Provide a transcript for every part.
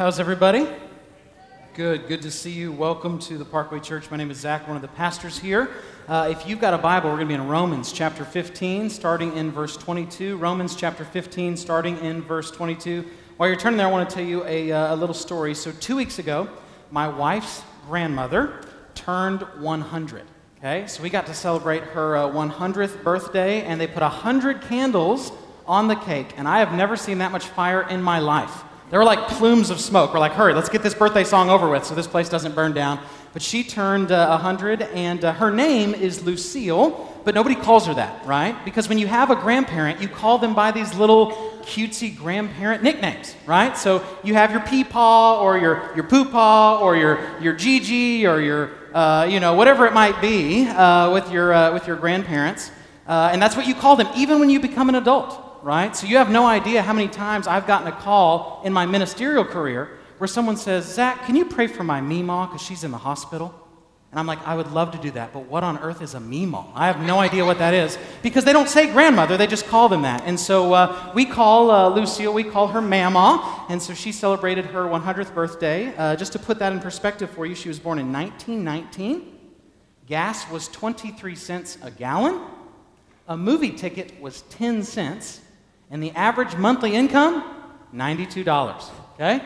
How's everybody? Good, good to see you. Welcome to the Parkway Church. My name is Zach, one of the pastors here. Uh, if you've got a Bible, we're going to be in Romans chapter 15, starting in verse 22. Romans chapter 15, starting in verse 22. While you're turning there, I want to tell you a, uh, a little story. So, two weeks ago, my wife's grandmother turned 100. Okay, so we got to celebrate her uh, 100th birthday, and they put 100 candles on the cake, and I have never seen that much fire in my life. There were like plumes of smoke. We're like, hurry, let's get this birthday song over with so this place doesn't burn down. But she turned uh, 100, and uh, her name is Lucille, but nobody calls her that, right? Because when you have a grandparent, you call them by these little cutesy grandparent nicknames, right? So you have your Peepaw, or your, your Poopaw, or your, your Gigi, or your, uh, you know, whatever it might be uh, with, your, uh, with your grandparents. Uh, and that's what you call them, even when you become an adult right? So you have no idea how many times I've gotten a call in my ministerial career where someone says, Zach, can you pray for my Meemaw because she's in the hospital? And I'm like, I would love to do that, but what on earth is a Meemaw? I have no idea what that is because they don't say grandmother, they just call them that. And so uh, we call uh, Lucille, we call her Mama, and so she celebrated her 100th birthday. Uh, just to put that in perspective for you, she was born in 1919. Gas was 23 cents a gallon. A movie ticket was 10 cents and the average monthly income, $92. Okay?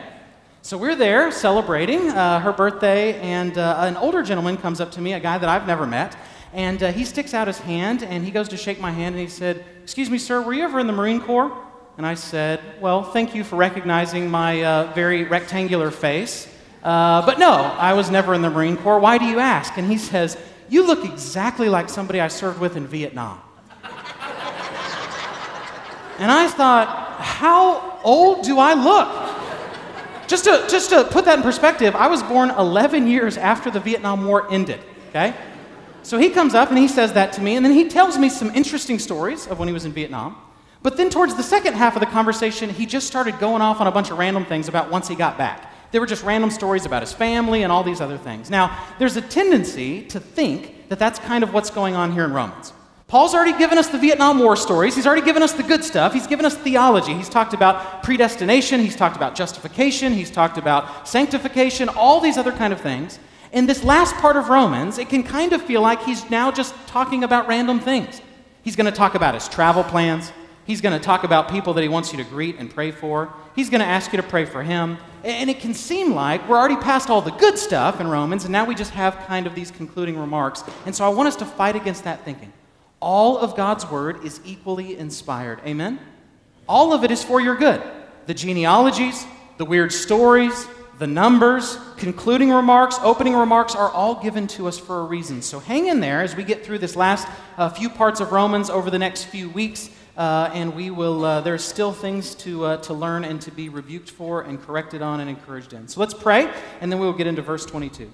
So we're there celebrating uh, her birthday, and uh, an older gentleman comes up to me, a guy that I've never met, and uh, he sticks out his hand and he goes to shake my hand and he said, Excuse me, sir, were you ever in the Marine Corps? And I said, Well, thank you for recognizing my uh, very rectangular face. Uh, but no, I was never in the Marine Corps. Why do you ask? And he says, You look exactly like somebody I served with in Vietnam. And I thought, how old do I look? Just to, just to put that in perspective, I was born 11 years after the Vietnam War ended, okay? So he comes up and he says that to me, and then he tells me some interesting stories of when he was in Vietnam. But then, towards the second half of the conversation, he just started going off on a bunch of random things about once he got back. They were just random stories about his family and all these other things. Now, there's a tendency to think that that's kind of what's going on here in Romans. Paul's already given us the Vietnam War stories. He's already given us the good stuff. He's given us theology. He's talked about predestination. He's talked about justification. He's talked about sanctification, all these other kind of things. In this last part of Romans, it can kind of feel like he's now just talking about random things. He's going to talk about his travel plans. He's going to talk about people that he wants you to greet and pray for. He's going to ask you to pray for him. And it can seem like we're already past all the good stuff in Romans, and now we just have kind of these concluding remarks. And so I want us to fight against that thinking. All of God's word is equally inspired. Amen? All of it is for your good. The genealogies, the weird stories, the numbers, concluding remarks, opening remarks are all given to us for a reason. So hang in there as we get through this last uh, few parts of Romans over the next few weeks. Uh, and we will, uh, there's still things to, uh, to learn and to be rebuked for and corrected on and encouraged in. So let's pray, and then we will get into verse 22.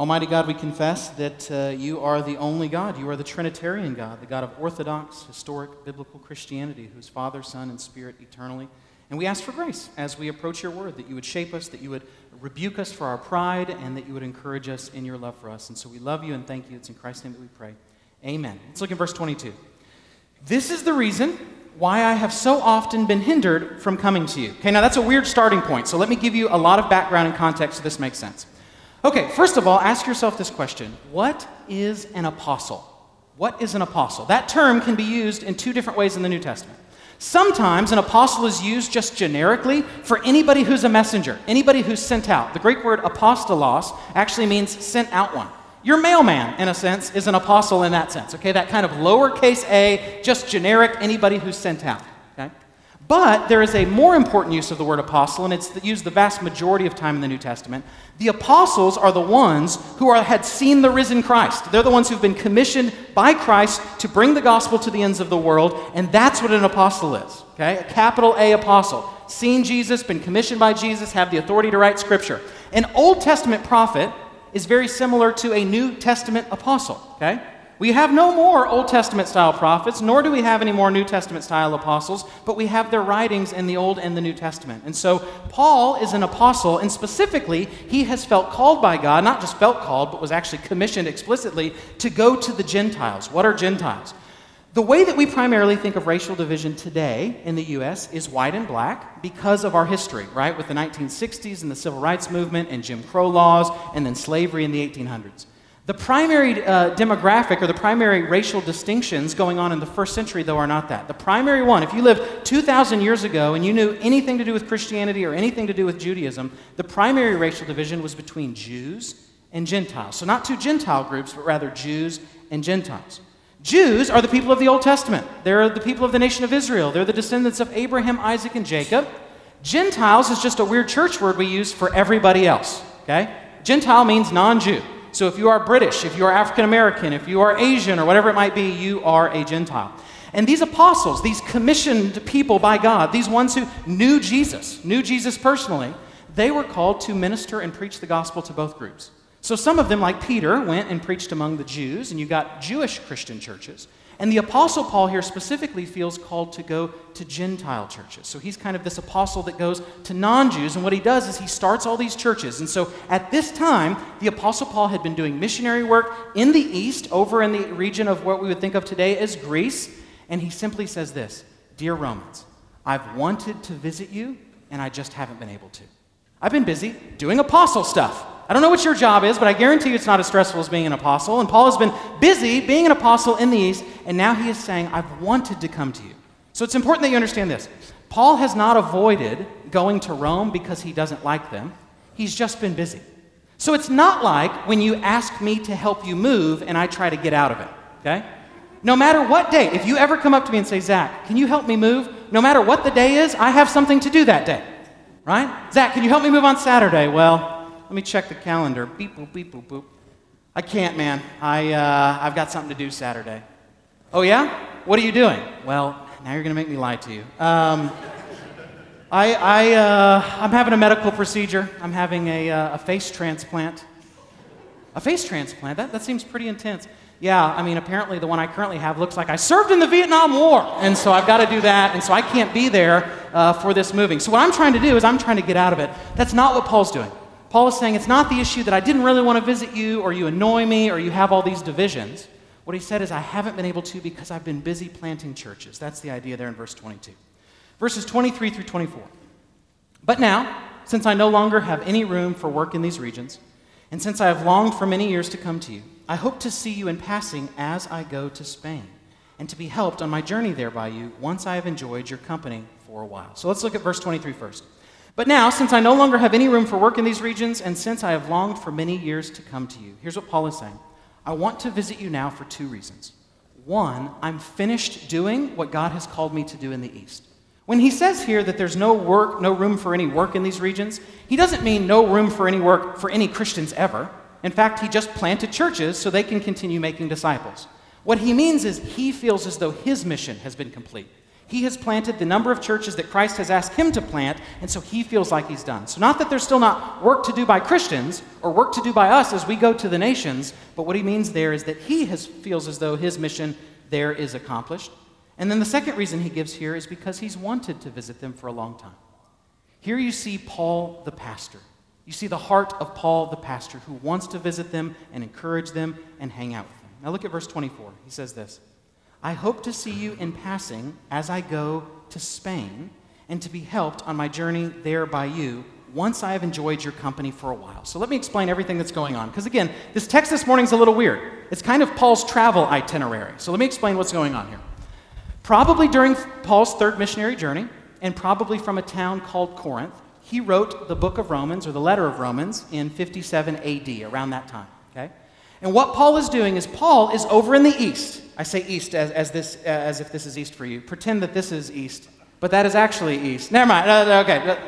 Almighty God, we confess that uh, you are the only God. You are the Trinitarian God, the God of Orthodox, historic, biblical Christianity, who's Father, Son, and Spirit eternally. And we ask for grace as we approach your word, that you would shape us, that you would rebuke us for our pride, and that you would encourage us in your love for us. And so we love you and thank you. It's in Christ's name that we pray. Amen. Let's look at verse 22. This is the reason why I have so often been hindered from coming to you. Okay, now that's a weird starting point. So let me give you a lot of background and context so this makes sense. Okay, first of all, ask yourself this question What is an apostle? What is an apostle? That term can be used in two different ways in the New Testament. Sometimes an apostle is used just generically for anybody who's a messenger, anybody who's sent out. The Greek word apostolos actually means sent out one. Your mailman, in a sense, is an apostle in that sense, okay? That kind of lowercase a, just generic, anybody who's sent out. But there is a more important use of the word apostle, and it's used the vast majority of time in the New Testament. The apostles are the ones who are, had seen the risen Christ. They're the ones who've been commissioned by Christ to bring the gospel to the ends of the world, and that's what an apostle is. Okay? A capital A apostle. Seen Jesus, been commissioned by Jesus, have the authority to write scripture. An Old Testament prophet is very similar to a New Testament apostle. Okay? We have no more Old Testament style prophets, nor do we have any more New Testament style apostles, but we have their writings in the Old and the New Testament. And so Paul is an apostle, and specifically, he has felt called by God, not just felt called, but was actually commissioned explicitly to go to the Gentiles. What are Gentiles? The way that we primarily think of racial division today in the US is white and black because of our history, right? With the 1960s and the civil rights movement and Jim Crow laws and then slavery in the 1800s. The primary uh, demographic or the primary racial distinctions going on in the first century, though, are not that. The primary one, if you lived 2,000 years ago and you knew anything to do with Christianity or anything to do with Judaism, the primary racial division was between Jews and Gentiles. So, not two Gentile groups, but rather Jews and Gentiles. Jews are the people of the Old Testament. They're the people of the nation of Israel. They're the descendants of Abraham, Isaac, and Jacob. Gentiles is just a weird church word we use for everybody else, okay? Gentile means non Jew. So if you are British, if you are African American, if you are Asian, or whatever it might be, you are a Gentile. And these apostles, these commissioned people by God, these ones who knew Jesus, knew Jesus personally, they were called to minister and preach the gospel to both groups. So some of them, like Peter, went and preached among the Jews, and you got Jewish Christian churches. And the Apostle Paul here specifically feels called to go to Gentile churches. So he's kind of this apostle that goes to non Jews. And what he does is he starts all these churches. And so at this time, the Apostle Paul had been doing missionary work in the East, over in the region of what we would think of today as Greece. And he simply says this Dear Romans, I've wanted to visit you, and I just haven't been able to. I've been busy doing apostle stuff. I don't know what your job is, but I guarantee you it's not as stressful as being an apostle. And Paul has been busy being an apostle in the East, and now he is saying, I've wanted to come to you. So it's important that you understand this. Paul has not avoided going to Rome because he doesn't like them, he's just been busy. So it's not like when you ask me to help you move and I try to get out of it, okay? No matter what day, if you ever come up to me and say, Zach, can you help me move? No matter what the day is, I have something to do that day, right? Zach, can you help me move on Saturday? Well, let me check the calendar. Beep, boop, beep, boop, boop. I can't, man. I, uh, I've got something to do Saturday. Oh, yeah? What are you doing? Well, now you're going to make me lie to you. Um, I, I, uh, I'm having a medical procedure. I'm having a, uh, a face transplant. A face transplant? That, that seems pretty intense. Yeah, I mean, apparently the one I currently have looks like I served in the Vietnam War. And so I've got to do that. And so I can't be there uh, for this moving. So what I'm trying to do is I'm trying to get out of it. That's not what Paul's doing. Paul is saying it's not the issue that I didn't really want to visit you, or you annoy me, or you have all these divisions. What he said is, I haven't been able to because I've been busy planting churches. That's the idea there in verse 22. Verses 23 through 24. But now, since I no longer have any room for work in these regions, and since I have longed for many years to come to you, I hope to see you in passing as I go to Spain, and to be helped on my journey there by you once I have enjoyed your company for a while. So let's look at verse 23 first. But now, since I no longer have any room for work in these regions, and since I have longed for many years to come to you, here's what Paul is saying I want to visit you now for two reasons. One, I'm finished doing what God has called me to do in the East. When he says here that there's no work, no room for any work in these regions, he doesn't mean no room for any work for any Christians ever. In fact, he just planted churches so they can continue making disciples. What he means is he feels as though his mission has been complete. He has planted the number of churches that Christ has asked him to plant, and so he feels like he's done. So, not that there's still not work to do by Christians or work to do by us as we go to the nations, but what he means there is that he has, feels as though his mission there is accomplished. And then the second reason he gives here is because he's wanted to visit them for a long time. Here you see Paul the pastor. You see the heart of Paul the pastor who wants to visit them and encourage them and hang out with them. Now look at verse 24. He says this I hope to see you in passing as I go to Spain and to be helped on my journey there by you once I have enjoyed your company for a while. So let me explain everything that's going on. Because again, this text this morning is a little weird. It's kind of Paul's travel itinerary. So let me explain what's going on here. Probably during Paul's third missionary journey, and probably from a town called Corinth, he wrote the book of Romans or the letter of Romans in 57 AD, around that time. Okay? And what Paul is doing is Paul is over in the east. I say east as, as, this, uh, as if this is east for you. Pretend that this is east, but that is actually east. Never mind. Uh, okay.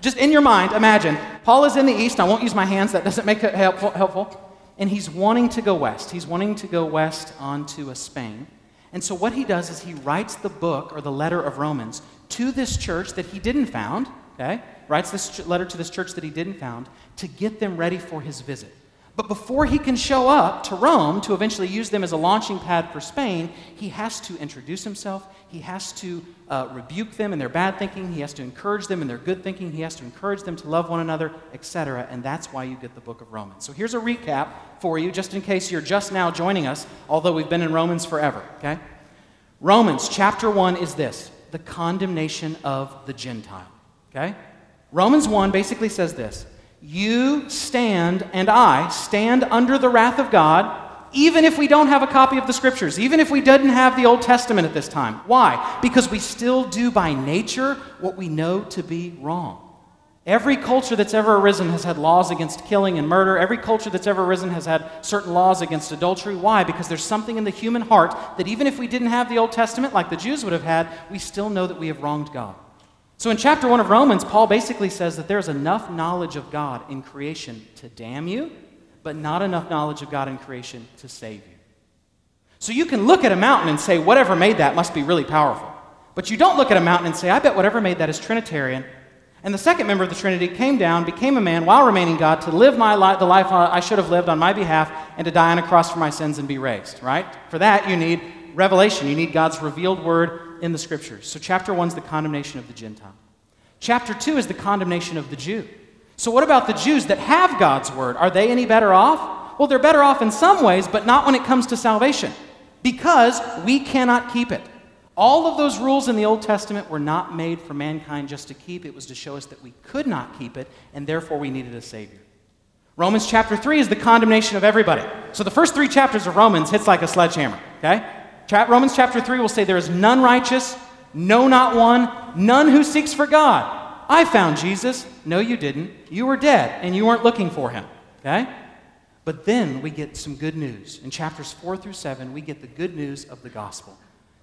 Just in your mind, imagine Paul is in the east. I won't use my hands, that doesn't make it helpful. helpful. And he's wanting to go west. He's wanting to go west onto a Spain. And so what he does is he writes the book or the letter of Romans to this church that he didn't found, okay? Writes this letter to this church that he didn't found to get them ready for his visit. But before he can show up to Rome to eventually use them as a launching pad for Spain, he has to introduce himself. He has to uh, rebuke them in their bad thinking. He has to encourage them in their good thinking. He has to encourage them to love one another, etc. And that's why you get the book of Romans. So here's a recap for you, just in case you're just now joining us, although we've been in Romans forever, okay? Romans chapter 1 is this the condemnation of the Gentile. Okay? Romans 1 basically says this You stand and I stand under the wrath of God, even if we don't have a copy of the scriptures, even if we didn't have the Old Testament at this time. Why? Because we still do by nature what we know to be wrong. Every culture that's ever arisen has had laws against killing and murder. Every culture that's ever arisen has had certain laws against adultery. Why? Because there's something in the human heart that even if we didn't have the Old Testament like the Jews would have had, we still know that we have wronged God. So in chapter 1 of Romans, Paul basically says that there's enough knowledge of God in creation to damn you, but not enough knowledge of God in creation to save you. So you can look at a mountain and say, whatever made that must be really powerful. But you don't look at a mountain and say, I bet whatever made that is Trinitarian and the second member of the Trinity came down, became a man while remaining God to live my li- the life I should have lived on my behalf and to die on a cross for my sins and be raised, right? For that, you need revelation. You need God's revealed word in the scriptures. So, chapter one is the condemnation of the Gentile. Chapter two is the condemnation of the Jew. So, what about the Jews that have God's word? Are they any better off? Well, they're better off in some ways, but not when it comes to salvation because we cannot keep it. All of those rules in the Old Testament were not made for mankind just to keep, it was to show us that we could not keep it, and therefore we needed a Savior. Romans chapter 3 is the condemnation of everybody. So the first three chapters of Romans hits like a sledgehammer, okay? Romans chapter 3 will say, There is none righteous, no, not one, none who seeks for God. I found Jesus. No, you didn't. You were dead, and you weren't looking for him, okay? But then we get some good news. In chapters 4 through 7, we get the good news of the gospel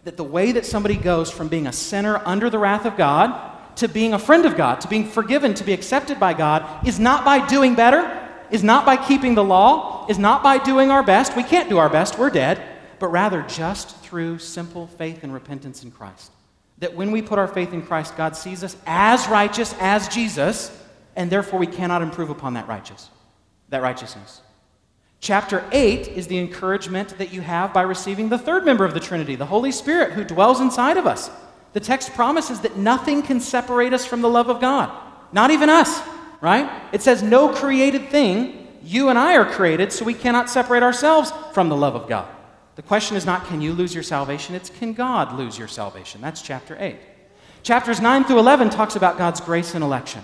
that the way that somebody goes from being a sinner under the wrath of God to being a friend of God, to being forgiven, to be accepted by God, is not by doing better, is not by keeping the law, is not by doing our best. We can't do our best, we're dead, but rather just through simple faith and repentance in Christ. That when we put our faith in Christ, God sees us as righteous as Jesus, and therefore we cannot improve upon that righteous, that righteousness. Chapter 8 is the encouragement that you have by receiving the third member of the Trinity, the Holy Spirit, who dwells inside of us. The text promises that nothing can separate us from the love of God, not even us, right? It says, No created thing, you and I are created, so we cannot separate ourselves from the love of God. The question is not, can you lose your salvation? It's, can God lose your salvation? That's chapter 8. Chapters 9 through 11 talks about God's grace and election.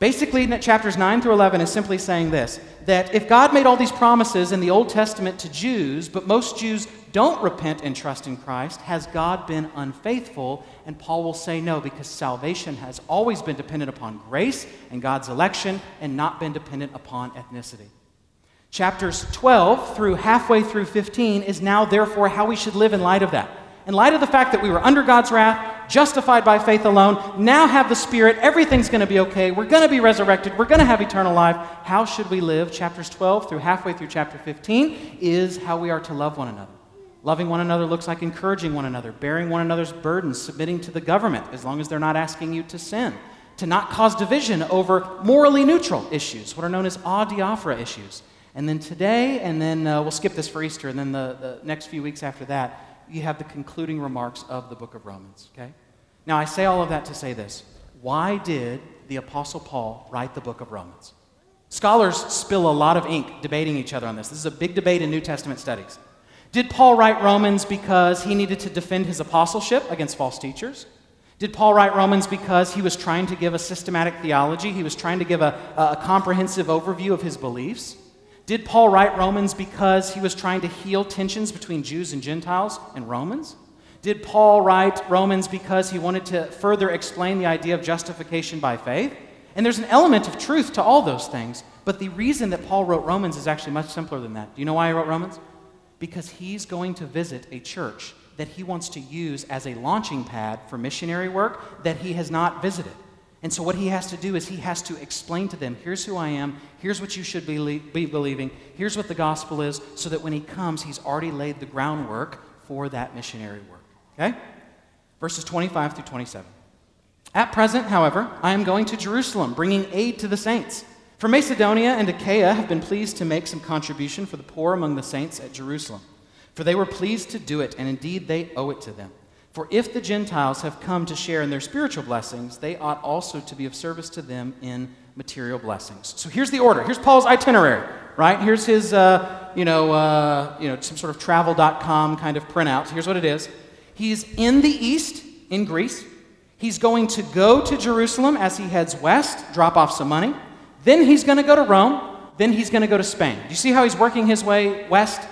Basically, chapters 9 through 11 is simply saying this that if God made all these promises in the Old Testament to Jews, but most Jews don't repent and trust in Christ, has God been unfaithful? And Paul will say no, because salvation has always been dependent upon grace and God's election and not been dependent upon ethnicity. Chapters 12 through halfway through 15 is now, therefore, how we should live in light of that in light of the fact that we were under God's wrath, justified by faith alone, now have the Spirit, everything's going to be okay, we're going to be resurrected, we're going to have eternal life. How should we live? Chapters 12 through halfway through chapter 15 is how we are to love one another. Loving one another looks like encouraging one another, bearing one another's burdens, submitting to the government as long as they're not asking you to sin, to not cause division over morally neutral issues, what are known as adiaphora issues. And then today, and then uh, we'll skip this for Easter, and then the, the next few weeks after that, you have the concluding remarks of the book of Romans, okay? Now, I say all of that to say this. Why did the Apostle Paul write the book of Romans? Scholars spill a lot of ink debating each other on this. This is a big debate in New Testament studies. Did Paul write Romans because he needed to defend his apostleship against false teachers? Did Paul write Romans because he was trying to give a systematic theology? He was trying to give a, a comprehensive overview of his beliefs? Did Paul write Romans because he was trying to heal tensions between Jews and Gentiles in Romans? Did Paul write Romans because he wanted to further explain the idea of justification by faith? And there's an element of truth to all those things, but the reason that Paul wrote Romans is actually much simpler than that. Do you know why he wrote Romans? Because he's going to visit a church that he wants to use as a launching pad for missionary work that he has not visited. And so, what he has to do is he has to explain to them here's who I am, here's what you should be, be believing, here's what the gospel is, so that when he comes, he's already laid the groundwork for that missionary work. Okay? Verses 25 through 27. At present, however, I am going to Jerusalem, bringing aid to the saints. For Macedonia and Achaia have been pleased to make some contribution for the poor among the saints at Jerusalem. For they were pleased to do it, and indeed they owe it to them. For if the Gentiles have come to share in their spiritual blessings, they ought also to be of service to them in material blessings. So here's the order. Here's Paul's itinerary, right? Here's his, uh, you, know, uh, you know, some sort of travel.com kind of printout. Here's what it is. He's in the east, in Greece. He's going to go to Jerusalem as he heads west, drop off some money. Then he's going to go to Rome. Then he's going to go to Spain. Do you see how he's working his way west?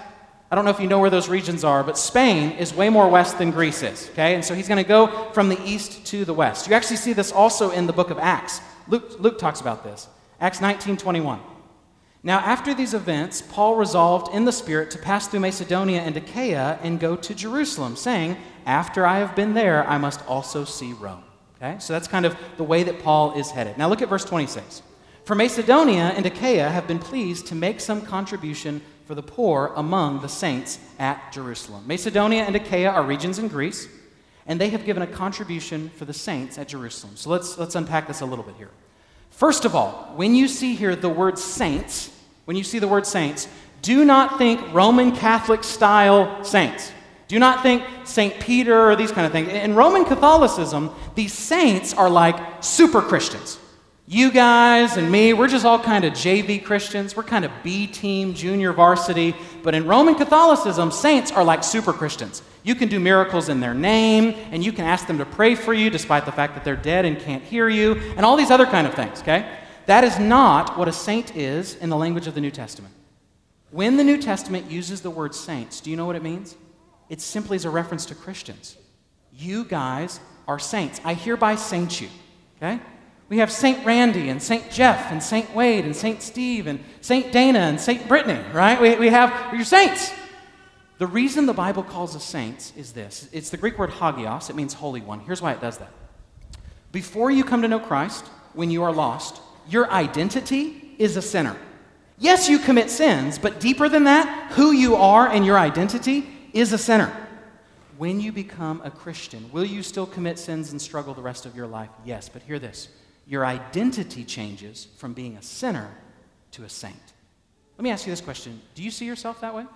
I don't know if you know where those regions are, but Spain is way more west than Greece is, okay? And so he's going to go from the east to the west. You actually see this also in the book of Acts. Luke, Luke talks about this. Acts 19 21. Now, after these events, Paul resolved in the Spirit to pass through Macedonia and Achaia and go to Jerusalem, saying, After I have been there, I must also see Rome. Okay? So that's kind of the way that Paul is headed. Now, look at verse 26. For Macedonia and Achaia have been pleased to make some contribution for the poor among the saints at Jerusalem. Macedonia and Achaia are regions in Greece, and they have given a contribution for the saints at Jerusalem. So let's, let's unpack this a little bit here. First of all, when you see here the word saints, when you see the word saints, do not think Roman Catholic style saints. Do not think St. Peter or these kind of things. In Roman Catholicism, these saints are like super Christians. You guys and me, we're just all kind of JV Christians. We're kind of B team, junior varsity. But in Roman Catholicism, saints are like super Christians. You can do miracles in their name, and you can ask them to pray for you despite the fact that they're dead and can't hear you, and all these other kind of things, okay? That is not what a saint is in the language of the New Testament. When the New Testament uses the word saints, do you know what it means? It simply is a reference to Christians. You guys are saints. I hereby saint you, okay? We have St. Randy and St. Jeff and St. Wade and St. Steve and St. Dana and St. Brittany, right? We, we have your saints. The reason the Bible calls us saints is this it's the Greek word hagios, it means holy one. Here's why it does that. Before you come to know Christ, when you are lost, your identity is a sinner. Yes, you commit sins, but deeper than that, who you are and your identity is a sinner. When you become a Christian, will you still commit sins and struggle the rest of your life? Yes, but hear this your identity changes from being a sinner to a saint. Let me ask you this question Do you see yourself that way?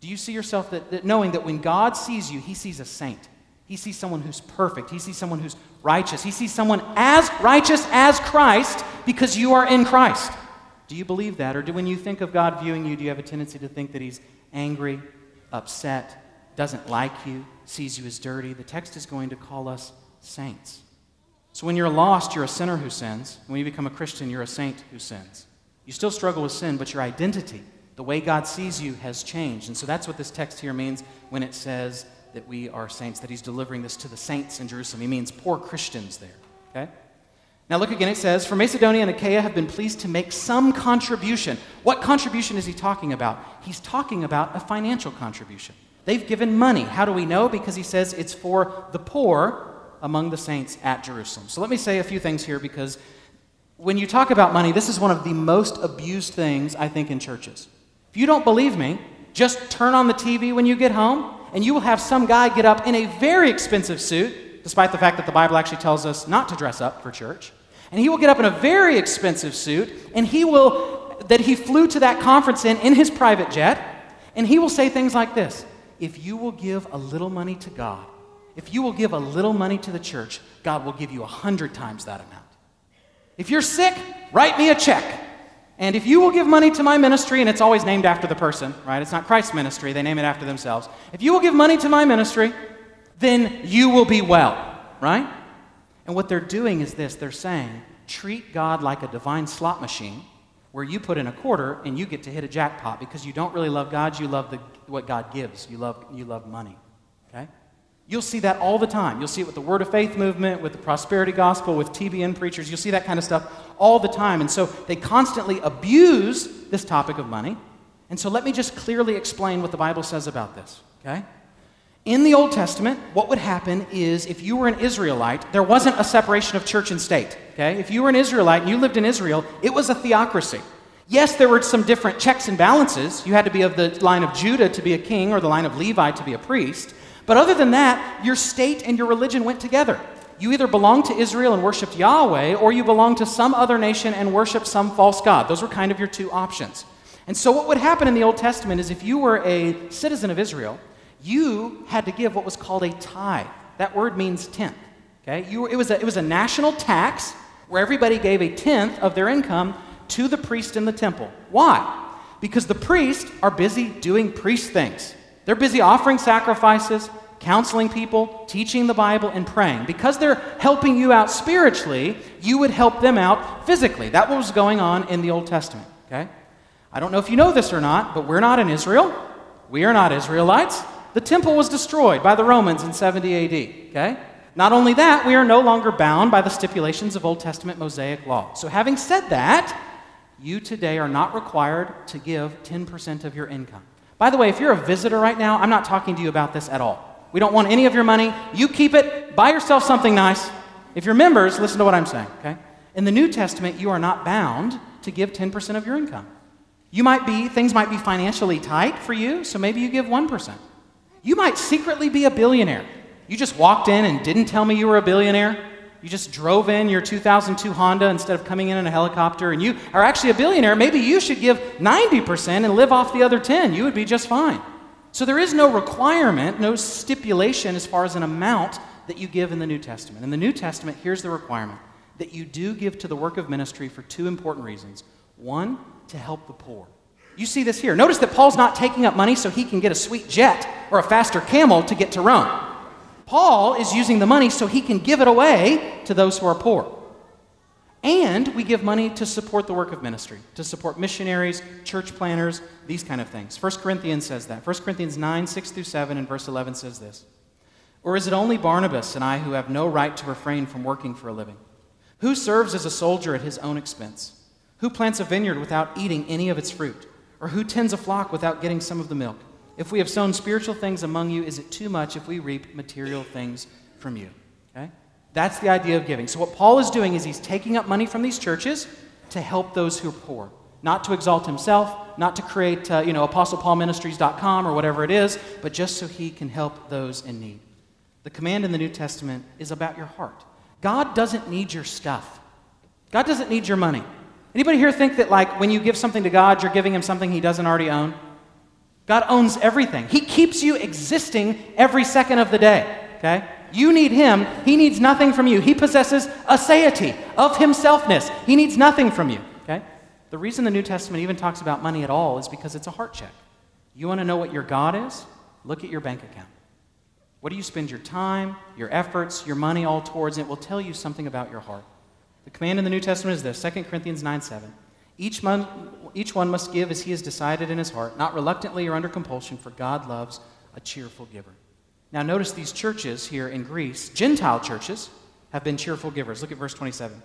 Do you see yourself that, that, knowing that when God sees you, he sees a saint? He sees someone who's perfect. He sees someone who's righteous. He sees someone as righteous as Christ because you are in Christ. Do you believe that? Or do when you think of God viewing you, do you have a tendency to think that he's angry, upset, doesn't like you, sees you as dirty? The text is going to call us saints. So when you're lost, you're a sinner who sins. When you become a Christian, you're a saint who sins. You still struggle with sin, but your identity, the way God sees you, has changed. And so that's what this text here means when it says that we are saints, that he's delivering this to the saints in Jerusalem. He means poor Christians there. Okay? Now look again, it says, For Macedonia and Achaia have been pleased to make some contribution. What contribution is he talking about? He's talking about a financial contribution. They've given money. How do we know? Because he says it's for the poor among the saints at Jerusalem. So let me say a few things here because when you talk about money, this is one of the most abused things I think in churches. If you don't believe me, just turn on the TV when you get home and you will have some guy get up in a very expensive suit, despite the fact that the Bible actually tells us not to dress up for church. And he will get up in a very expensive suit and he will, that he flew to that conference in, in his private jet, and he will say things like this If you will give a little money to God, if you will give a little money to the church, God will give you a hundred times that amount. If you're sick, write me a check. And if you will give money to my ministry, and it's always named after the person, right? It's not Christ's ministry, they name it after themselves. If you will give money to my ministry, then you will be well, right? And what they're doing is this they're saying, treat God like a divine slot machine where you put in a quarter and you get to hit a jackpot because you don't really love God, you love the, what God gives. You love, you love money? You'll see that all the time. You'll see it with the Word of Faith movement, with the prosperity gospel, with TBN preachers. You'll see that kind of stuff all the time. And so they constantly abuse this topic of money. And so let me just clearly explain what the Bible says about this, okay? In the Old Testament, what would happen is if you were an Israelite, there wasn't a separation of church and state, okay? If you were an Israelite and you lived in Israel, it was a theocracy. Yes, there were some different checks and balances. You had to be of the line of Judah to be a king or the line of Levi to be a priest. But other than that, your state and your religion went together. You either belonged to Israel and worshiped Yahweh, or you belonged to some other nation and worshiped some false god. Those were kind of your two options. And so, what would happen in the Old Testament is if you were a citizen of Israel, you had to give what was called a tithe. That word means tenth. Okay? You, it, was a, it was a national tax where everybody gave a tenth of their income to the priest in the temple. Why? Because the priests are busy doing priest things. They're busy offering sacrifices, counseling people, teaching the Bible, and praying. Because they're helping you out spiritually, you would help them out physically. That was going on in the Old Testament, okay? I don't know if you know this or not, but we're not in Israel. We are not Israelites. The temple was destroyed by the Romans in 70 AD, okay? Not only that, we are no longer bound by the stipulations of Old Testament Mosaic law. So, having said that, you today are not required to give 10% of your income. By the way, if you're a visitor right now, I'm not talking to you about this at all. We don't want any of your money. You keep it, buy yourself something nice. If you're members, listen to what I'm saying, okay? In the New Testament, you are not bound to give 10% of your income. You might be, things might be financially tight for you, so maybe you give 1%. You might secretly be a billionaire. You just walked in and didn't tell me you were a billionaire. You just drove in your 2002 Honda instead of coming in in a helicopter, and you are actually a billionaire. Maybe you should give 90% and live off the other 10. You would be just fine. So there is no requirement, no stipulation as far as an amount that you give in the New Testament. In the New Testament, here's the requirement that you do give to the work of ministry for two important reasons. One, to help the poor. You see this here. Notice that Paul's not taking up money so he can get a sweet jet or a faster camel to get to Rome. Paul is using the money so he can give it away to those who are poor. And we give money to support the work of ministry, to support missionaries, church planters, these kind of things. 1 Corinthians says that. 1 Corinthians 9, 6 through 7, and verse 11 says this Or is it only Barnabas and I who have no right to refrain from working for a living? Who serves as a soldier at his own expense? Who plants a vineyard without eating any of its fruit? Or who tends a flock without getting some of the milk? If we have sown spiritual things among you, is it too much if we reap material things from you? Okay? That's the idea of giving. So, what Paul is doing is he's taking up money from these churches to help those who are poor, not to exalt himself, not to create, uh, you know, apostlepaulministries.com or whatever it is, but just so he can help those in need. The command in the New Testament is about your heart. God doesn't need your stuff. God doesn't need your money. Anybody here think that like when you give something to God, you're giving him something he doesn't already own? God owns everything. He keeps you existing every second of the day, okay? You need Him. He needs nothing from you. He possesses a aseity of Himselfness. He needs nothing from you, okay? The reason the New Testament even talks about money at all is because it's a heart check. You want to know what your God is? Look at your bank account. What do you spend your time, your efforts, your money all towards? And it will tell you something about your heart. The command in the New Testament is this 2 Corinthians 9 7. Each, month, each one must give as he has decided in his heart, not reluctantly or under compulsion, for God loves a cheerful giver. Now, notice these churches here in Greece, Gentile churches, have been cheerful givers. Look at verse 27.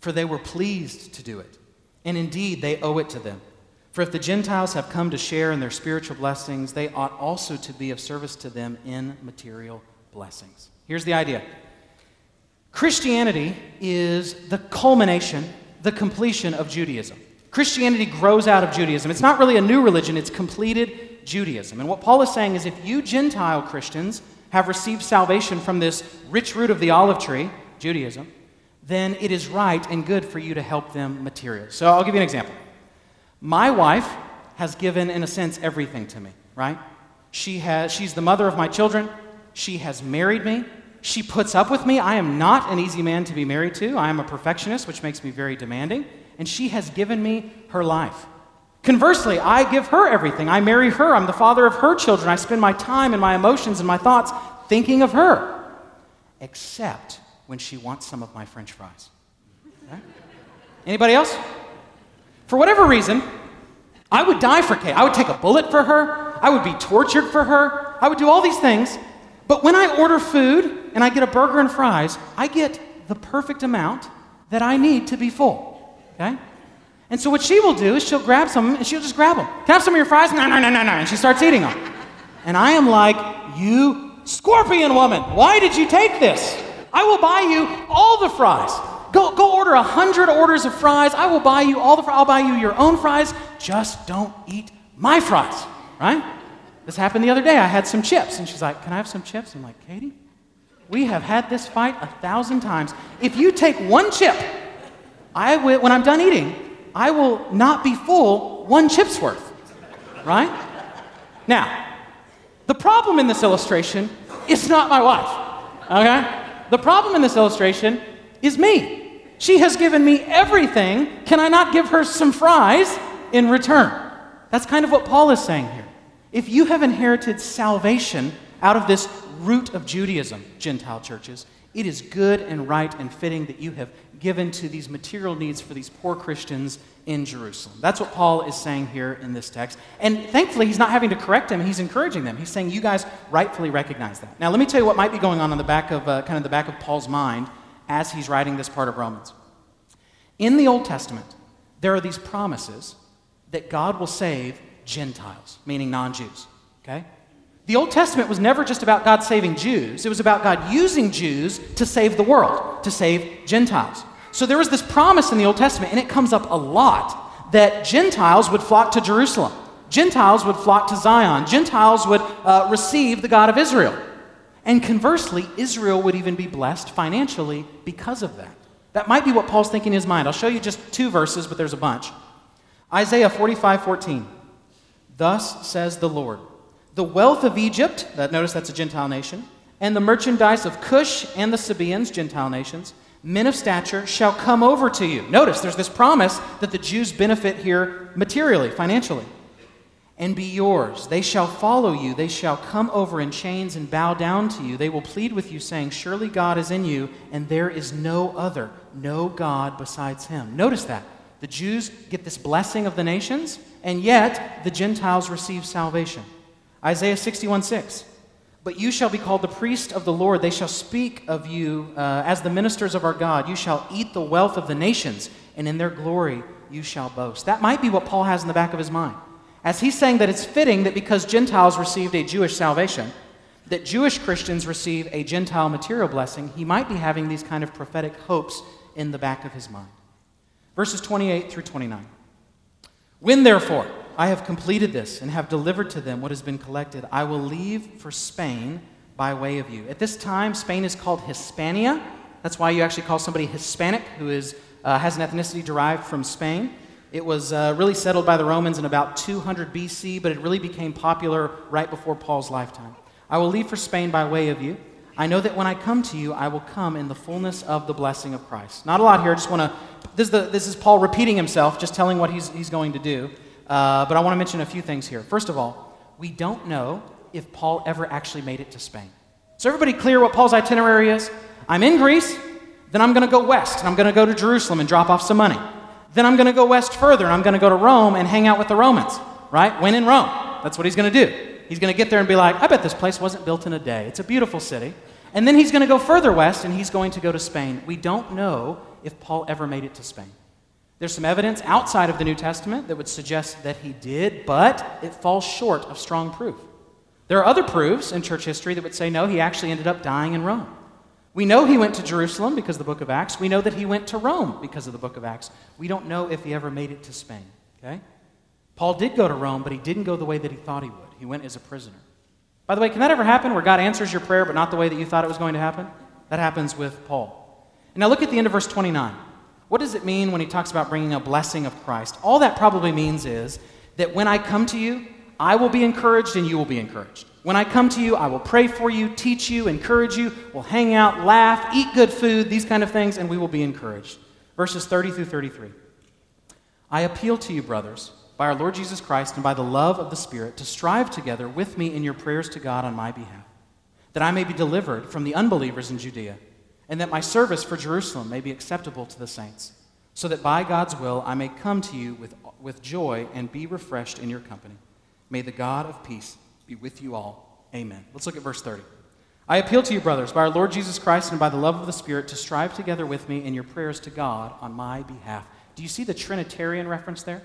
For they were pleased to do it, and indeed they owe it to them. For if the Gentiles have come to share in their spiritual blessings, they ought also to be of service to them in material blessings. Here's the idea Christianity is the culmination the completion of Judaism. Christianity grows out of Judaism. It's not really a new religion, it's completed Judaism. And what Paul is saying is if you Gentile Christians have received salvation from this rich root of the olive tree, Judaism, then it is right and good for you to help them materially. So I'll give you an example. My wife has given, in a sense, everything to me, right? She has, she's the mother of my children. She has married me. She puts up with me. I am not an easy man to be married to. I am a perfectionist, which makes me very demanding. And she has given me her life. Conversely, I give her everything. I marry her. I'm the father of her children. I spend my time and my emotions and my thoughts thinking of her, except when she wants some of my french fries. Okay? Anybody else? For whatever reason, I would die for Kay. I would take a bullet for her. I would be tortured for her. I would do all these things. But when I order food, and I get a burger and fries, I get the perfect amount that I need to be full. Okay? And so what she will do is she'll grab some and she'll just grab them. Can I have some of your fries? No, no, no, no, no. And she starts eating them. And I am like, you scorpion woman, why did you take this? I will buy you all the fries. Go, go order a hundred orders of fries. I will buy you all the fries. I'll buy you your own fries. Just don't eat my fries, right? This happened the other day. I had some chips, and she's like, Can I have some chips? I'm like, Katie, we have had this fight a thousand times. If you take one chip, I will, when I'm done eating, I will not be full one chip's worth. Right? Now, the problem in this illustration is not my wife. Okay? The problem in this illustration is me. She has given me everything. Can I not give her some fries in return? That's kind of what Paul is saying here. If you have inherited salvation out of this root of Judaism, Gentile churches, it is good and right and fitting that you have given to these material needs for these poor Christians in Jerusalem. That's what Paul is saying here in this text. And thankfully, he's not having to correct them, he's encouraging them. He's saying, You guys rightfully recognize that. Now, let me tell you what might be going on in the back of, uh, kind of the back of Paul's mind as he's writing this part of Romans. In the Old Testament, there are these promises that God will save Gentiles, meaning non Jews. Okay? The Old Testament was never just about God saving Jews, it was about God using Jews to save the world, to save Gentiles. So there was this promise in the Old Testament, and it comes up a lot, that Gentiles would flock to Jerusalem. Gentiles would flock to Zion. Gentiles would uh, receive the God of Israel. And conversely, Israel would even be blessed financially because of that. That might be what Paul's thinking in his mind. I'll show you just two verses, but there's a bunch. Isaiah 45 14. Thus says the Lord The wealth of Egypt, that notice that's a Gentile nation, and the merchandise of Cush and the Sabaeans, Gentile nations, men of stature, shall come over to you. Notice there's this promise that the Jews benefit here materially, financially and be yours. They shall follow you. They shall come over in chains and bow down to you. They will plead with you, saying, Surely God is in you, and there is no other, no God besides him. Notice that. The Jews get this blessing of the nations, and yet the Gentiles receive salvation. Isaiah 61 6. But you shall be called the priest of the Lord. They shall speak of you uh, as the ministers of our God. You shall eat the wealth of the nations, and in their glory you shall boast. That might be what Paul has in the back of his mind as he's saying that it's fitting that because Gentiles received a Jewish salvation, that Jewish Christians receive a Gentile material blessing, he might be having these kind of prophetic hopes in the back of his mind. Verses 28 through 29. When therefore I have completed this and have delivered to them what has been collected, I will leave for Spain by way of you. At this time, Spain is called Hispania. That's why you actually call somebody Hispanic who is, uh, has an ethnicity derived from Spain. It was uh, really settled by the Romans in about 200 BC, but it really became popular right before Paul's lifetime. I will leave for Spain by way of you. I know that when I come to you, I will come in the fullness of the blessing of Christ. Not a lot here. I just want to. This, this, is Paul repeating himself, just telling what he's, he's going to do. Uh, but I want to mention a few things here. First of all, we don't know if Paul ever actually made it to Spain. So, everybody clear what Paul's itinerary is? I'm in Greece, then I'm going to go west, and I'm going to go to Jerusalem and drop off some money. Then I'm going to go west further and I'm going to go to Rome and hang out with the Romans, right? When in Rome. That's what he's going to do. He's going to get there and be like, I bet this place wasn't built in a day. It's a beautiful city. And then he's going to go further west and he's going to go to Spain. We don't know if Paul ever made it to Spain. There's some evidence outside of the New Testament that would suggest that he did, but it falls short of strong proof. There are other proofs in church history that would say no, he actually ended up dying in Rome. We know he went to Jerusalem because of the book of Acts. We know that he went to Rome because of the book of Acts. We don't know if he ever made it to Spain. Okay? Paul did go to Rome, but he didn't go the way that he thought he would. He went as a prisoner. By the way, can that ever happen where God answers your prayer but not the way that you thought it was going to happen? That happens with Paul. Now look at the end of verse 29. What does it mean when he talks about bringing a blessing of Christ? All that probably means is that when I come to you, I will be encouraged and you will be encouraged. When I come to you, I will pray for you, teach you, encourage you. We'll hang out, laugh, eat good food, these kind of things, and we will be encouraged. Verses 30 through 33. I appeal to you, brothers, by our Lord Jesus Christ and by the love of the Spirit, to strive together with me in your prayers to God on my behalf, that I may be delivered from the unbelievers in Judea, and that my service for Jerusalem may be acceptable to the saints, so that by God's will I may come to you with, with joy and be refreshed in your company. May the God of peace be with you all. Amen. Let's look at verse 30. I appeal to you, brothers, by our Lord Jesus Christ and by the love of the Spirit, to strive together with me in your prayers to God on my behalf. Do you see the Trinitarian reference there?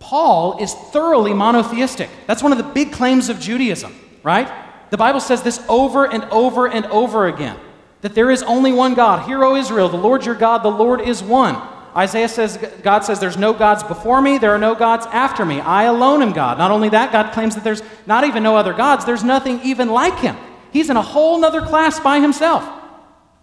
Paul is thoroughly monotheistic. That's one of the big claims of Judaism, right? The Bible says this over and over and over again that there is only one God. Hear, O Israel, the Lord your God, the Lord is one. Isaiah says, God says, There's no gods before me, there are no gods after me. I alone am God. Not only that, God claims that there's not even no other gods, there's nothing even like him. He's in a whole other class by himself.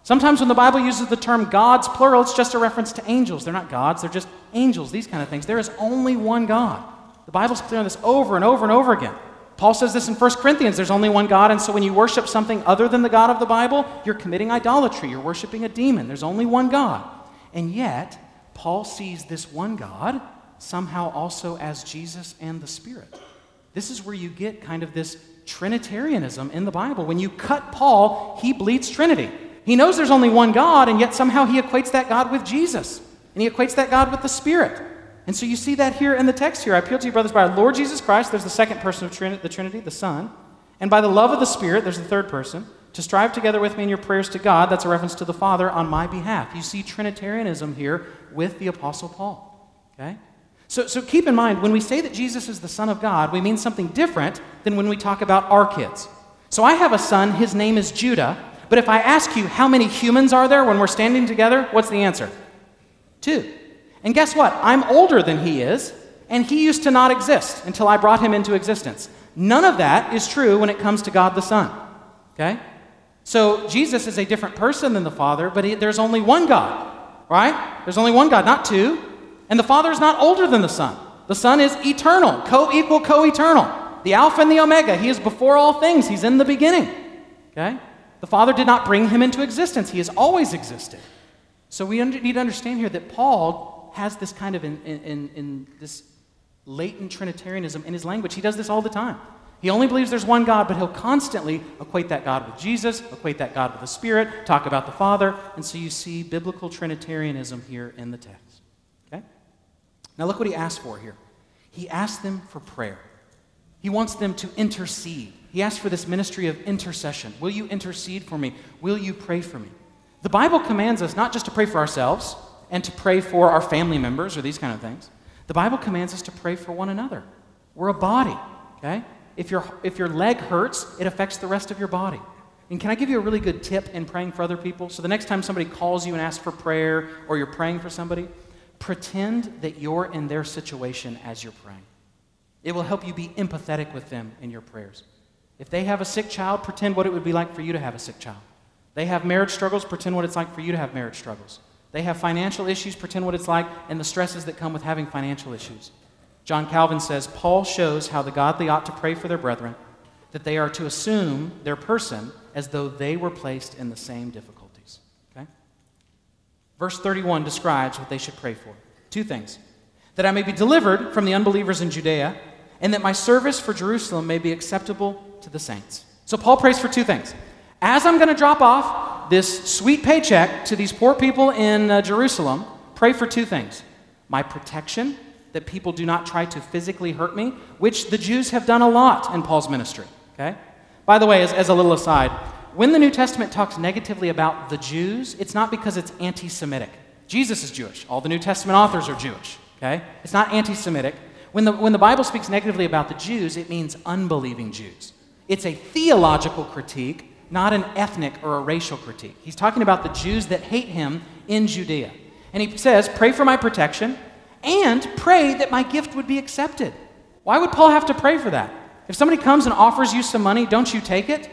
Sometimes when the Bible uses the term gods, plural, it's just a reference to angels. They're not gods, they're just angels, these kind of things. There is only one God. The Bible's clear on this over and over and over again. Paul says this in 1 Corinthians there's only one God, and so when you worship something other than the God of the Bible, you're committing idolatry. You're worshiping a demon. There's only one God. And yet, Paul sees this one God somehow also as Jesus and the Spirit. This is where you get kind of this Trinitarianism in the Bible. When you cut Paul, he bleeds Trinity. He knows there's only one God, and yet somehow he equates that God with Jesus. And he equates that God with the Spirit. And so you see that here in the text here. I appeal to you, brothers, by our Lord Jesus Christ, there's the second person of Trinity, the Trinity, the Son. And by the love of the Spirit, there's the third person, to strive together with me in your prayers to God. That's a reference to the Father on my behalf. You see Trinitarianism here with the Apostle Paul. Okay? So, so keep in mind, when we say that Jesus is the Son of God, we mean something different than when we talk about our kids. So I have a son, his name is Judah, but if I ask you how many humans are there when we're standing together, what's the answer? Two. And guess what? I'm older than he is, and he used to not exist until I brought him into existence. None of that is true when it comes to God the Son. Okay? So Jesus is a different person than the Father, but he, there's only one God, right? There's only one God, not two. And the Father is not older than the Son. The Son is eternal, co equal, co eternal. The Alpha and the Omega. He is before all things, He's in the beginning. Okay? The Father did not bring him into existence, He has always existed. So we need to understand here that Paul has this kind of in, in, in this latent Trinitarianism in his language. He does this all the time. He only believes there's one God, but he'll constantly equate that God with Jesus, equate that God with the Spirit, talk about the Father. And so you see biblical Trinitarianism here in the text. Okay? Now, look what he asked for here. He asked them for prayer. He wants them to intercede. He asked for this ministry of intercession. Will you intercede for me? Will you pray for me? The Bible commands us not just to pray for ourselves and to pray for our family members or these kind of things. The Bible commands us to pray for one another. We're a body, okay? If your, if your leg hurts, it affects the rest of your body. And can I give you a really good tip in praying for other people? So the next time somebody calls you and asks for prayer or you're praying for somebody, Pretend that you're in their situation as you're praying. It will help you be empathetic with them in your prayers. If they have a sick child, pretend what it would be like for you to have a sick child. They have marriage struggles, pretend what it's like for you to have marriage struggles. They have financial issues, pretend what it's like and the stresses that come with having financial issues. John Calvin says Paul shows how the godly ought to pray for their brethren, that they are to assume their person as though they were placed in the same difficulty. Verse 31 describes what they should pray for two things that I may be delivered from the unbelievers in Judea, and that my service for Jerusalem may be acceptable to the saints. So Paul prays for two things. As I'm going to drop off this sweet paycheck to these poor people in uh, Jerusalem, pray for two things my protection, that people do not try to physically hurt me, which the Jews have done a lot in Paul's ministry. Okay? By the way, as, as a little aside, when the New Testament talks negatively about the Jews, it's not because it's anti Semitic. Jesus is Jewish. All the New Testament authors are Jewish. Okay? It's not anti Semitic. When the, when the Bible speaks negatively about the Jews, it means unbelieving Jews. It's a theological critique, not an ethnic or a racial critique. He's talking about the Jews that hate him in Judea. And he says, Pray for my protection and pray that my gift would be accepted. Why would Paul have to pray for that? If somebody comes and offers you some money, don't you take it?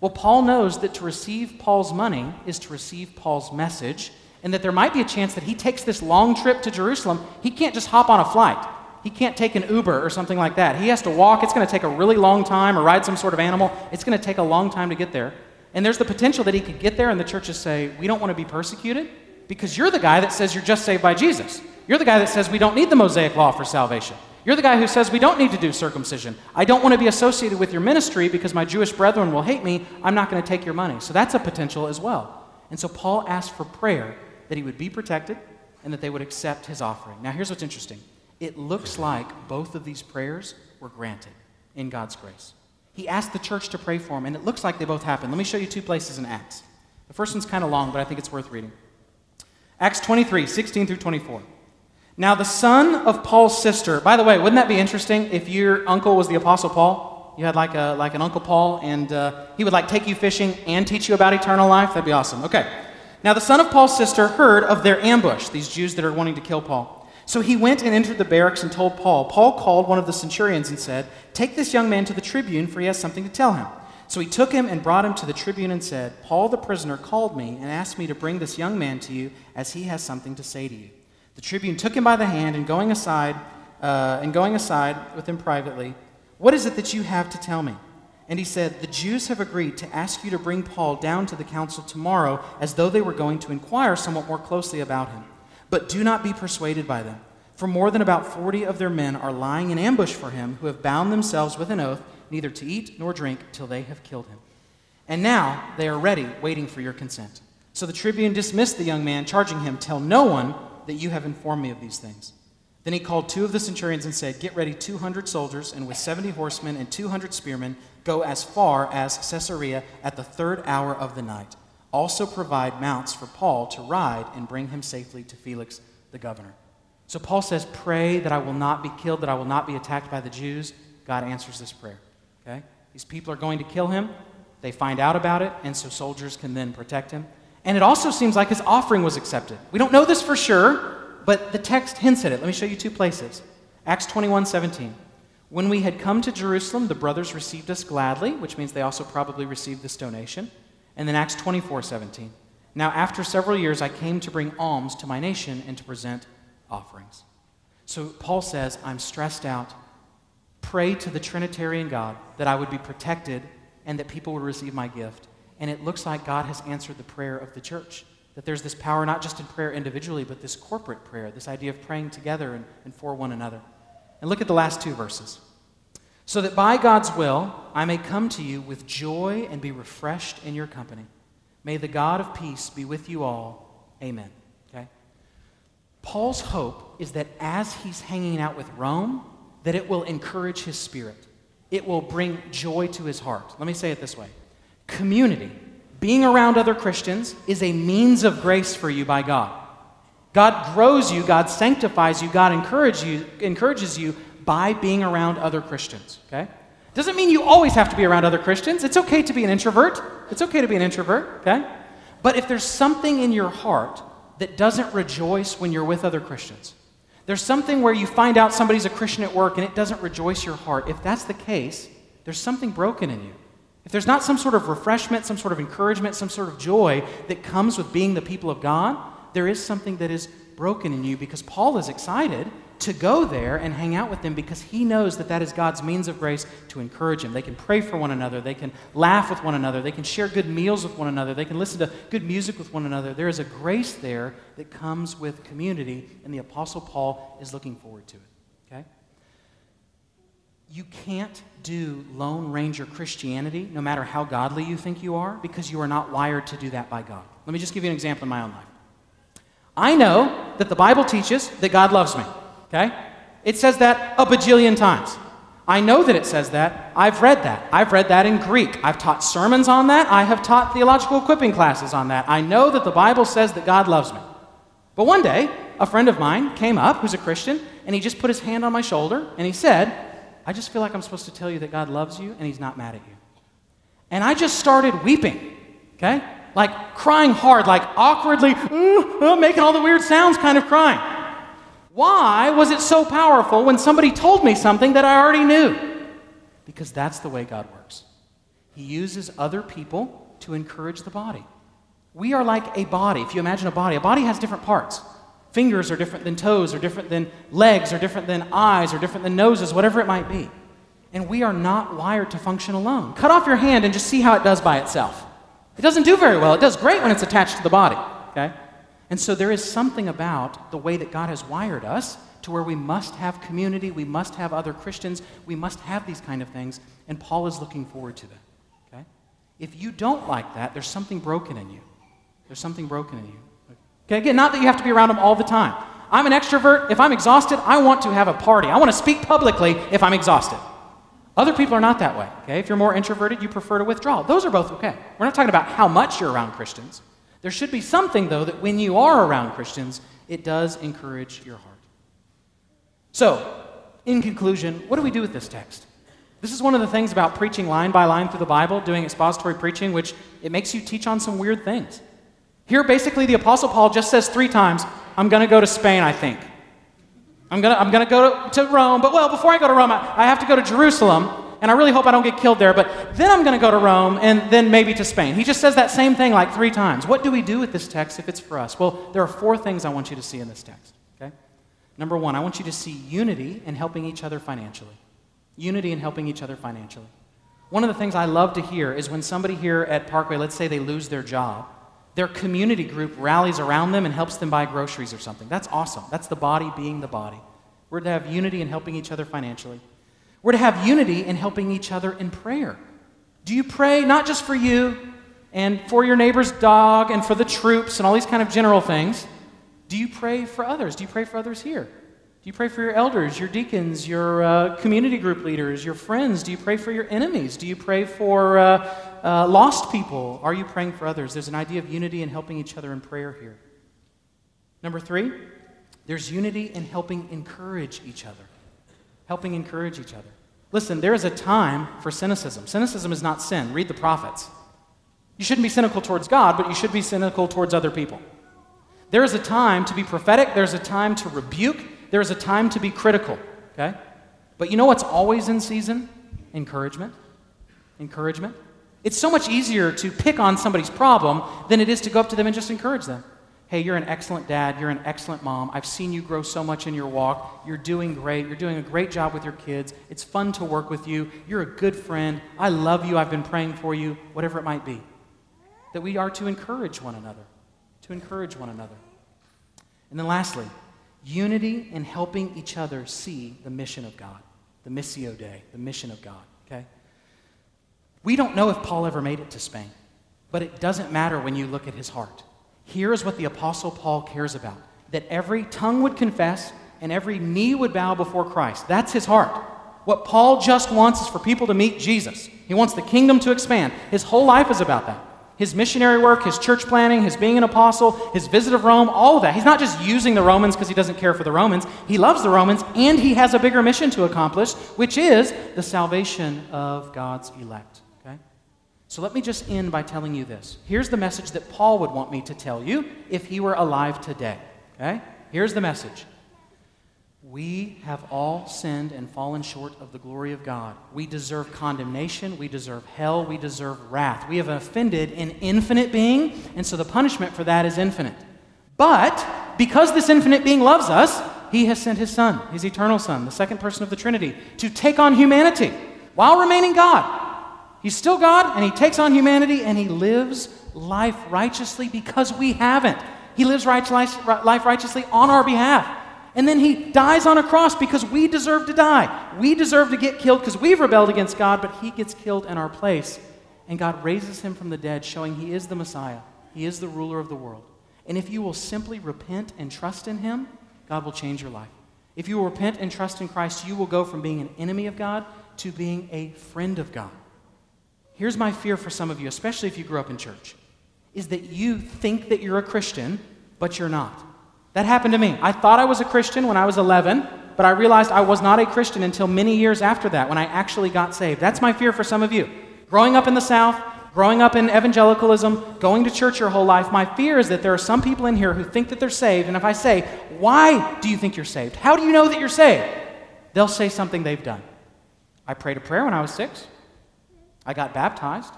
Well, Paul knows that to receive Paul's money is to receive Paul's message, and that there might be a chance that he takes this long trip to Jerusalem. He can't just hop on a flight. He can't take an Uber or something like that. He has to walk. It's going to take a really long time, or ride some sort of animal. It's going to take a long time to get there. And there's the potential that he could get there and the churches say, We don't want to be persecuted because you're the guy that says you're just saved by Jesus. You're the guy that says we don't need the Mosaic law for salvation. You're the guy who says we don't need to do circumcision. I don't want to be associated with your ministry because my Jewish brethren will hate me. I'm not going to take your money. So that's a potential as well. And so Paul asked for prayer that he would be protected and that they would accept his offering. Now, here's what's interesting it looks like both of these prayers were granted in God's grace. He asked the church to pray for him, and it looks like they both happened. Let me show you two places in Acts. The first one's kind of long, but I think it's worth reading. Acts 23, 16 through 24. Now, the son of Paul's sister, by the way, wouldn't that be interesting if your uncle was the Apostle Paul? You had like, a, like an Uncle Paul, and uh, he would like take you fishing and teach you about eternal life? That'd be awesome. Okay. Now, the son of Paul's sister heard of their ambush, these Jews that are wanting to kill Paul. So he went and entered the barracks and told Paul. Paul called one of the centurions and said, Take this young man to the tribune, for he has something to tell him. So he took him and brought him to the tribune and said, Paul the prisoner called me and asked me to bring this young man to you, as he has something to say to you. The tribune took him by the hand and going aside, uh, and going aside with him privately, What is it that you have to tell me? And he said, The Jews have agreed to ask you to bring Paul down to the council tomorrow, as though they were going to inquire somewhat more closely about him. But do not be persuaded by them, for more than about forty of their men are lying in ambush for him, who have bound themselves with an oath neither to eat nor drink till they have killed him. And now they are ready, waiting for your consent. So the tribune dismissed the young man, charging him, Tell no one that you have informed me of these things. Then he called two of the centurions and said, Get ready 200 soldiers, and with 70 horsemen and 200 spearmen, go as far as Caesarea at the third hour of the night. Also provide mounts for Paul to ride and bring him safely to Felix the governor. So Paul says, Pray that I will not be killed, that I will not be attacked by the Jews. God answers this prayer. Okay? These people are going to kill him. They find out about it, and so soldiers can then protect him. And it also seems like his offering was accepted. We don't know this for sure, but the text hints at it. Let me show you two places. Acts 21 17. When we had come to Jerusalem, the brothers received us gladly, which means they also probably received this donation. And then Acts 24 17. Now, after several years, I came to bring alms to my nation and to present offerings. So Paul says, I'm stressed out. Pray to the Trinitarian God that I would be protected and that people would receive my gift. And it looks like God has answered the prayer of the church. That there's this power, not just in prayer individually, but this corporate prayer, this idea of praying together and, and for one another. And look at the last two verses. So that by God's will I may come to you with joy and be refreshed in your company. May the God of peace be with you all. Amen. Okay? Paul's hope is that as he's hanging out with Rome, that it will encourage his spirit. It will bring joy to his heart. Let me say it this way community, being around other Christians, is a means of grace for you by God. God grows you, God sanctifies you, God encourages you, encourages you by being around other Christians. Okay? Doesn't mean you always have to be around other Christians. It's okay to be an introvert. It's okay to be an introvert, okay? But if there's something in your heart that doesn't rejoice when you're with other Christians, there's something where you find out somebody's a Christian at work and it doesn't rejoice your heart. If that's the case, there's something broken in you. If there's not some sort of refreshment, some sort of encouragement, some sort of joy that comes with being the people of God, there is something that is broken in you because Paul is excited to go there and hang out with them because he knows that that is God's means of grace to encourage him. They can pray for one another, they can laugh with one another, they can share good meals with one another, they can listen to good music with one another. There is a grace there that comes with community, and the Apostle Paul is looking forward to it. Okay? You can't do Lone Ranger Christianity, no matter how godly you think you are, because you are not wired to do that by God. Let me just give you an example in my own life. I know that the Bible teaches that God loves me. Okay? It says that a bajillion times. I know that it says that. I've read that. I've read that in Greek. I've taught sermons on that. I have taught theological equipping classes on that. I know that the Bible says that God loves me. But one day, a friend of mine came up who's a Christian, and he just put his hand on my shoulder and he said, I just feel like I'm supposed to tell you that God loves you and he's not mad at you. And I just started weeping, okay? Like crying hard, like awkwardly, making all the weird sounds, kind of crying. Why was it so powerful when somebody told me something that I already knew? Because that's the way God works. He uses other people to encourage the body. We are like a body. If you imagine a body, a body has different parts. Fingers are different than toes, or different than legs, or different than eyes, or different than noses, whatever it might be. And we are not wired to function alone. Cut off your hand and just see how it does by itself. It doesn't do very well. It does great when it's attached to the body, okay? And so there is something about the way that God has wired us to where we must have community, we must have other Christians, we must have these kind of things, and Paul is looking forward to that. Okay? If you don't like that, there's something broken in you. There's something broken in you. Okay, again, not that you have to be around them all the time. I'm an extrovert. If I'm exhausted, I want to have a party. I want to speak publicly if I'm exhausted. Other people are not that way. Okay? If you're more introverted, you prefer to withdraw. Those are both okay. We're not talking about how much you're around Christians. There should be something, though, that when you are around Christians, it does encourage your heart. So, in conclusion, what do we do with this text? This is one of the things about preaching line by line through the Bible, doing expository preaching, which it makes you teach on some weird things. Here, basically, the Apostle Paul just says three times, I'm going to go to Spain, I think. I'm going to, I'm to go to, to Rome, but well, before I go to Rome, I, I have to go to Jerusalem and I really hope I don't get killed there, but then I'm going to go to Rome and then maybe to Spain. He just says that same thing like three times. What do we do with this text if it's for us? Well, there are four things I want you to see in this text. Okay? Number one, I want you to see unity in helping each other financially. Unity in helping each other financially. One of the things I love to hear is when somebody here at Parkway, let's say they lose their job, their community group rallies around them and helps them buy groceries or something. That's awesome. That's the body being the body. We're to have unity in helping each other financially. We're to have unity in helping each other in prayer. Do you pray not just for you and for your neighbor's dog and for the troops and all these kind of general things? Do you pray for others? Do you pray for others here? Do you pray for your elders, your deacons, your uh, community group leaders, your friends? Do you pray for your enemies? Do you pray for uh, uh, lost people? Are you praying for others? There's an idea of unity in helping each other in prayer here. Number three, there's unity in helping encourage each other. Helping encourage each other. Listen, there is a time for cynicism. Cynicism is not sin. Read the prophets. You shouldn't be cynical towards God, but you should be cynical towards other people. There is a time to be prophetic, there's a time to rebuke, there is a time to be critical, okay? But you know what's always in season? Encouragement. Encouragement. It's so much easier to pick on somebody's problem than it is to go up to them and just encourage them. Hey, you're an excellent dad. You're an excellent mom. I've seen you grow so much in your walk. You're doing great. You're doing a great job with your kids. It's fun to work with you. You're a good friend. I love you. I've been praying for you, whatever it might be. That we are to encourage one another. To encourage one another. And then lastly, unity in helping each other see the mission of God, the Missio Dei, the mission of God, okay? We don't know if Paul ever made it to Spain, but it doesn't matter when you look at his heart. Here is what the Apostle Paul cares about that every tongue would confess and every knee would bow before Christ. That's his heart. What Paul just wants is for people to meet Jesus. He wants the kingdom to expand. His whole life is about that. His missionary work, his church planting, his being an apostle, his visit of Rome, all of that. He's not just using the Romans because he doesn't care for the Romans. He loves the Romans and he has a bigger mission to accomplish, which is the salvation of God's elect. So let me just end by telling you this. Here's the message that Paul would want me to tell you if he were alive today. Okay? Here's the message. We have all sinned and fallen short of the glory of God. We deserve condemnation. We deserve hell. We deserve wrath. We have offended an infinite being, and so the punishment for that is infinite. But because this infinite being loves us, he has sent his Son, his eternal Son, the second person of the Trinity, to take on humanity while remaining God. He's still God, and He takes on humanity, and He lives life righteously because we haven't. He lives life righteously on our behalf. And then He dies on a cross because we deserve to die. We deserve to get killed because we've rebelled against God, but He gets killed in our place. And God raises Him from the dead, showing He is the Messiah, He is the ruler of the world. And if you will simply repent and trust in Him, God will change your life. If you will repent and trust in Christ, you will go from being an enemy of God to being a friend of God. Here's my fear for some of you, especially if you grew up in church, is that you think that you're a Christian, but you're not. That happened to me. I thought I was a Christian when I was 11, but I realized I was not a Christian until many years after that when I actually got saved. That's my fear for some of you. Growing up in the South, growing up in evangelicalism, going to church your whole life, my fear is that there are some people in here who think that they're saved, and if I say, Why do you think you're saved? How do you know that you're saved? They'll say something they've done. I prayed a prayer when I was six. I got baptized.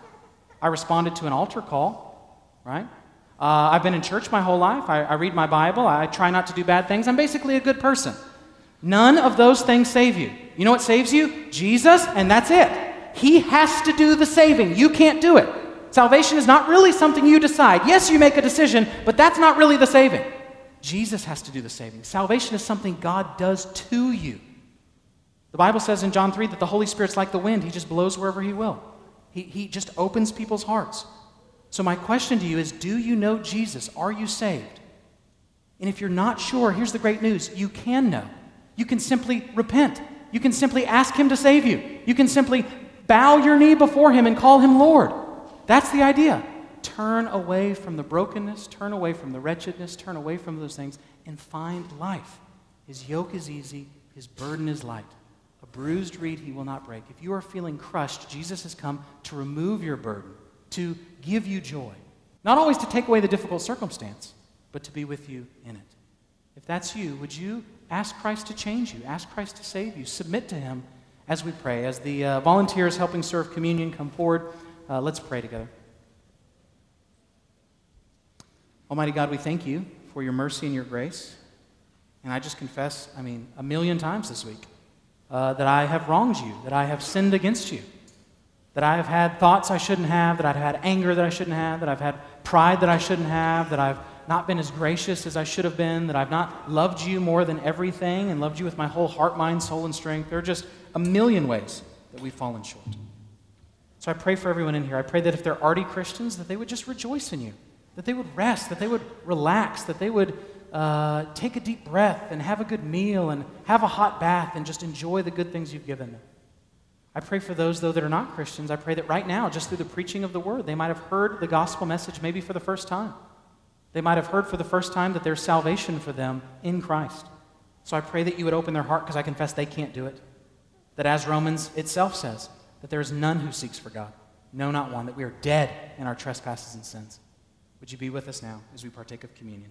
I responded to an altar call, right? Uh, I've been in church my whole life. I, I read my Bible. I try not to do bad things. I'm basically a good person. None of those things save you. You know what saves you? Jesus, and that's it. He has to do the saving. You can't do it. Salvation is not really something you decide. Yes, you make a decision, but that's not really the saving. Jesus has to do the saving. Salvation is something God does to you. The Bible says in John 3 that the Holy Spirit's like the wind, He just blows wherever He will. He, he just opens people's hearts. So, my question to you is Do you know Jesus? Are you saved? And if you're not sure, here's the great news you can know. You can simply repent. You can simply ask Him to save you. You can simply bow your knee before Him and call Him Lord. That's the idea. Turn away from the brokenness, turn away from the wretchedness, turn away from those things, and find life. His yoke is easy, His burden is light bruised reed he will not break. If you are feeling crushed, Jesus has come to remove your burden, to give you joy. Not always to take away the difficult circumstance, but to be with you in it. If that's you, would you ask Christ to change you? Ask Christ to save you. Submit to him as we pray. As the uh, volunteers helping serve communion come forward, uh, let's pray together. Almighty God, we thank you for your mercy and your grace. And I just confess, I mean, a million times this week uh, that I have wronged you, that I have sinned against you, that I have had thoughts I shouldn't have, that I've had anger that I shouldn't have, that I've had pride that I shouldn't have, that I've not been as gracious as I should have been, that I've not loved you more than everything and loved you with my whole heart, mind, soul, and strength. There are just a million ways that we've fallen short. So I pray for everyone in here. I pray that if they're already Christians, that they would just rejoice in you, that they would rest, that they would relax, that they would uh, take a deep breath and have a good meal and have a hot bath and just enjoy the good things you've given them. I pray for those, though, that are not Christians. I pray that right now, just through the preaching of the word, they might have heard the gospel message maybe for the first time. They might have heard for the first time that there's salvation for them in Christ. So I pray that you would open their heart because I confess they can't do it. That as Romans itself says, that there is none who seeks for God, no, not one, that we are dead in our trespasses and sins. Would you be with us now as we partake of communion?